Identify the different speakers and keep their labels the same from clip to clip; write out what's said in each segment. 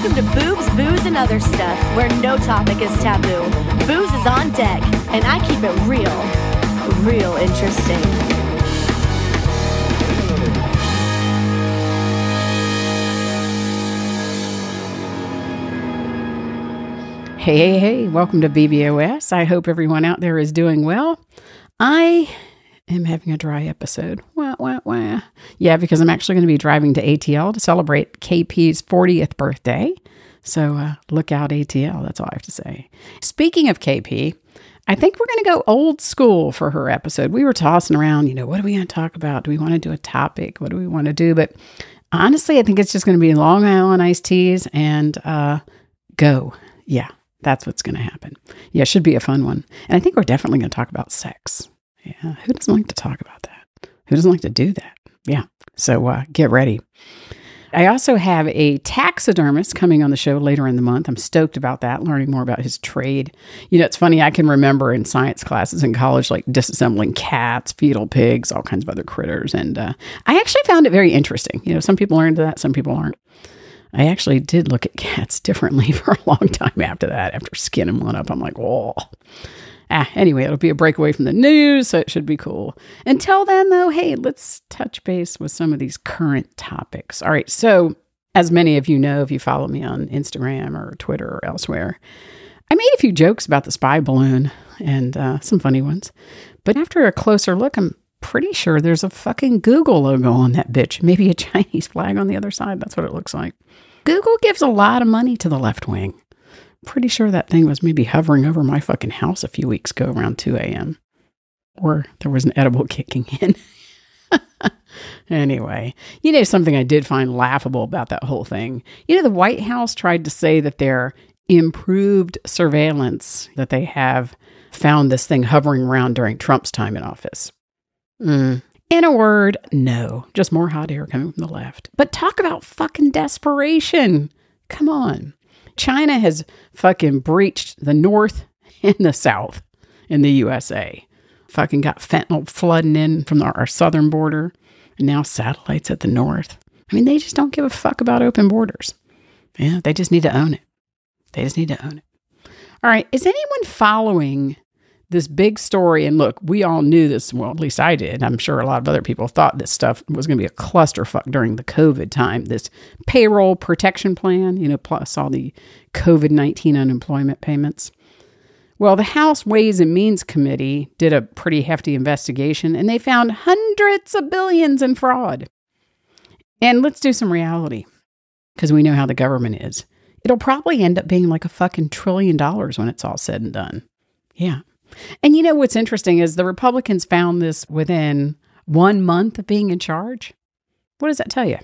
Speaker 1: Welcome to Boobs, Booze, and Other Stuff, where no topic is taboo. Booze is on deck, and I keep it real, real interesting.
Speaker 2: Hey, hey, hey, welcome to BBOS. I hope everyone out there is doing well. I am having a dry episode. Wah, wah, wah. Yeah, because I'm actually going to be driving to ATL to celebrate KP's 40th birthday. So uh, look out, ATL. That's all I have to say. Speaking of KP, I think we're going to go old school for her episode. We were tossing around, you know, what are we going to talk about? Do we want to do a topic? What do we want to do? But honestly, I think it's just going to be Long Island iced teas and uh, go. Yeah, that's what's going to happen. Yeah, should be a fun one. And I think we're definitely going to talk about sex. Yeah, who doesn't like to talk about that? Who doesn't like to do that? Yeah, so uh, get ready. I also have a taxidermist coming on the show later in the month. I'm stoked about that, learning more about his trade. You know, it's funny, I can remember in science classes in college, like disassembling cats, fetal pigs, all kinds of other critters. And uh, I actually found it very interesting. You know, some people are into that, some people aren't. I actually did look at cats differently for a long time after that. After skinning one up, I'm like, oh. Ah, anyway, it'll be a breakaway from the news, so it should be cool. Until then, though, hey, let's touch base with some of these current topics. All right, so as many of you know, if you follow me on Instagram or Twitter or elsewhere, I made a few jokes about the spy balloon and uh, some funny ones. But after a closer look, I'm pretty sure there's a fucking Google logo on that bitch. Maybe a Chinese flag on the other side. That's what it looks like. Google gives a lot of money to the left wing. Pretty sure that thing was maybe hovering over my fucking house a few weeks ago around 2 a.m. Or there was an edible kicking in. anyway, you know something I did find laughable about that whole thing? You know, the White House tried to say that their improved surveillance that they have found this thing hovering around during Trump's time in office. Mm. In a word, no. Just more hot air coming from the left. But talk about fucking desperation. Come on. China has fucking breached the North and the South in the USA. Fucking got fentanyl flooding in from our, southern border, and now satellites at the north. I mean, they just don't give a fuck about open borders. Yeah, they just need to own it. They just need to own it. All right, is anyone following this big story? And look, we all knew this. Well, at least I did. I'm sure a lot of other people thought this stuff was going to be a clusterfuck during the COVID time. This payroll protection plan, you know, plus all the COVID 19 unemployment payments. Well, the House Ways and Means Committee did a pretty hefty investigation and they found hundreds of billions in fraud. And let's do some reality because we know how the government is. It'll probably end up being like a fucking trillion dollars when it's all said and done. Yeah. And you know what's interesting is the Republicans found this within one month of being in charge. What does that tell you?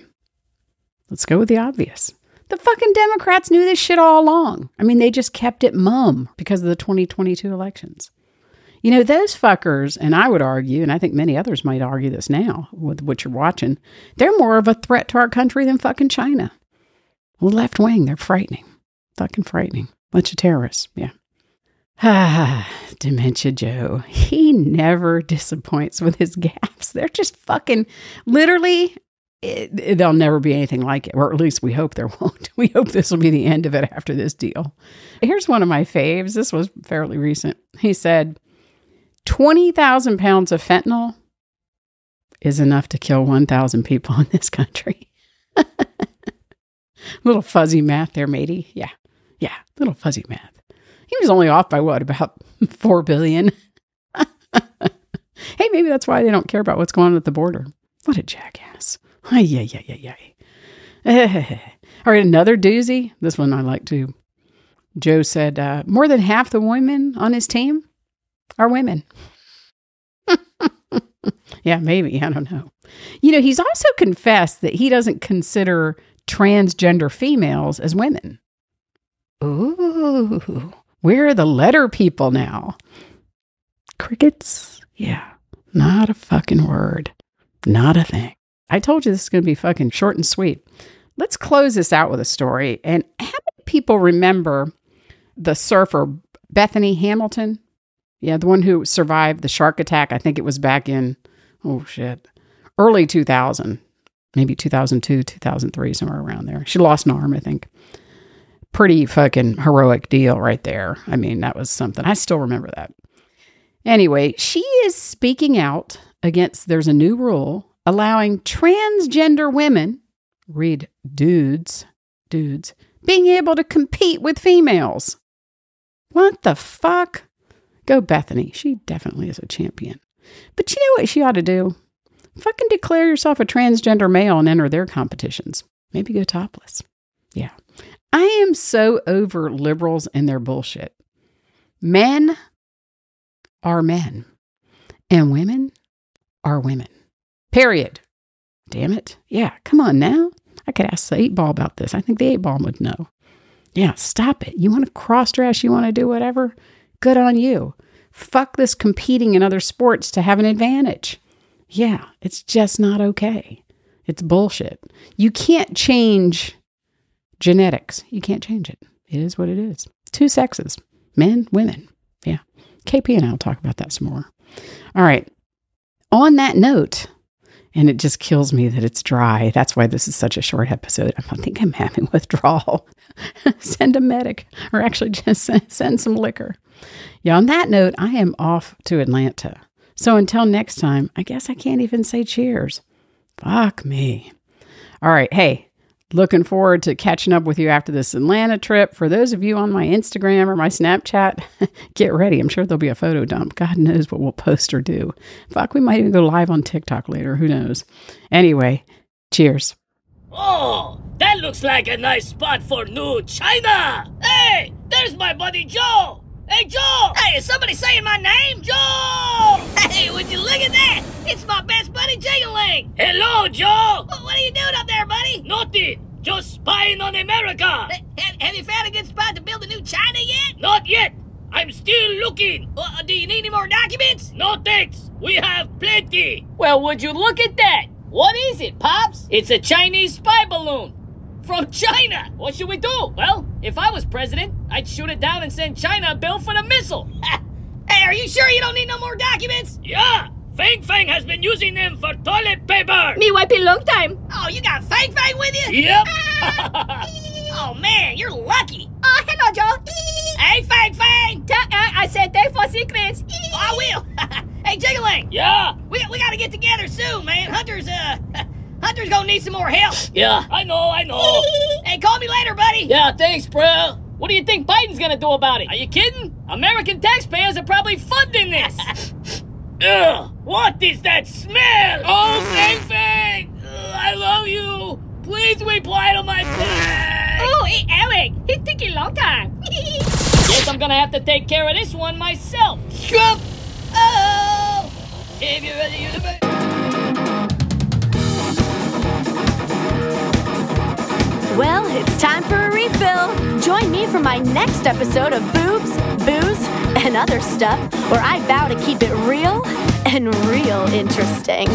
Speaker 2: Let's go with the obvious. The fucking Democrats knew this shit all along. I mean, they just kept it mum because of the 2022 elections. You know, those fuckers, and I would argue, and I think many others might argue this now with what you're watching, they're more of a threat to our country than fucking China. Left wing, they're frightening. Fucking frightening. Bunch of terrorists. Yeah. Ah, Dementia Joe. He never disappoints with his gaps. They're just fucking literally, it, it, there'll never be anything like it, or at least we hope there won't. We hope this will be the end of it after this deal. Here's one of my faves. This was fairly recent. He said, 20,000 pounds of fentanyl is enough to kill 1,000 people in this country. little fuzzy math there, matey. Yeah. Yeah. Little fuzzy math. He was only off by what, about 4 billion? hey, maybe that's why they don't care about what's going on at the border. What a jackass. Yeah, yeah, yeah, yeah. All right, another doozy. This one I like too. Joe said uh, more than half the women on his team are women. yeah, maybe. I don't know. You know, he's also confessed that he doesn't consider transgender females as women. Ooh, we're the letter people now. Crickets? Yeah, not a fucking word. Not a thing. I told you this is going to be fucking short and sweet. Let's close this out with a story. And how many people remember the surfer Bethany Hamilton? Yeah, the one who survived the shark attack. I think it was back in, oh shit, early 2000, maybe 2002, 2003, somewhere around there. She lost an arm, I think. Pretty fucking heroic deal right there. I mean, that was something. I still remember that. Anyway, she is speaking out against there's a new rule allowing transgender women, read dudes, dudes, being able to compete with females. What the fuck? Go Bethany. She definitely is a champion. But you know what she ought to do? Fucking declare yourself a transgender male and enter their competitions. Maybe go topless. Yeah. I am so over liberals and their bullshit. Men are men, and women are women. Period. Damn it. Yeah, come on now. I could ask the eight ball about this. I think the eight ball would know. Yeah, stop it. You want to cross dress, you want to do whatever? Good on you. Fuck this competing in other sports to have an advantage. Yeah, it's just not okay. It's bullshit. You can't change genetics. You can't change it. It is what it is. Two sexes men, women. Yeah. KP and I will talk about that some more. All right. On that note, and it just kills me that it's dry. That's why this is such a short episode. I think I'm having withdrawal. send a medic, or actually just send, some liquor. Yeah, on that note, I am off to Atlanta. So until next time, I guess I can't even say cheers. Fuck me. All right. Hey, looking forward to catching up with you after this Atlanta trip. For those of you on my Instagram or my Snapchat, get ready. I'm sure there'll be a photo dump. God knows what we'll post or do. Fuck, we might even go live on TikTok later. Who knows? Anyway, cheers.
Speaker 3: Oh, that looks like a nice spot for new China. Hey, there's my buddy Joe. Hey, Joe! Hey, is somebody saying my name? Joe! Hey, would you look at that? It's my best buddy Jingling! Hello, Joe! What are you doing up there, buddy? Nothing! Just spying on America! Have, have you found a good spot to build a new China yet? Not yet! I'm still looking! Uh, do you need any more documents? No thanks! We have plenty! Well, would you look at that? What is it, Pops? It's a Chinese spy balloon! From China! What should we do? Well, if I was president, I'd shoot it down and send China a bill for the missile. hey, are you sure you don't need no more documents? Yeah! Fang Fang has been using them for toilet paper!
Speaker 4: Me wipe a long time.
Speaker 3: Oh, you got Fang Fang with you? Yep! oh man, you're lucky!
Speaker 4: Oh, hello, Joe.
Speaker 3: Hey, Fang Fang!
Speaker 4: Tell, uh, I said thanks for secrets.
Speaker 3: Oh, I will! hey, Jiggling! Yeah? We, we gotta get together soon, man. Hunter's, uh... Hunter's gonna need some more help. Yeah, I know, I know. hey, call me later, buddy. Yeah, thanks, bro. What do you think Biden's gonna do about it? Are you kidding? American taxpayers are probably funding this. Ugh, what is that smell? Oh, Fang Fang! Ugh, I love you. Please reply to my text.
Speaker 4: Oh, hey, Eric. It took a long time.
Speaker 3: Guess I'm gonna have to take care of this one myself. Trump! Oh! If you're ready, you're
Speaker 1: Well, it's time for a refill. Join me for my next episode of Boobs, Booze, and Other Stuff, where I vow to keep it real and real interesting.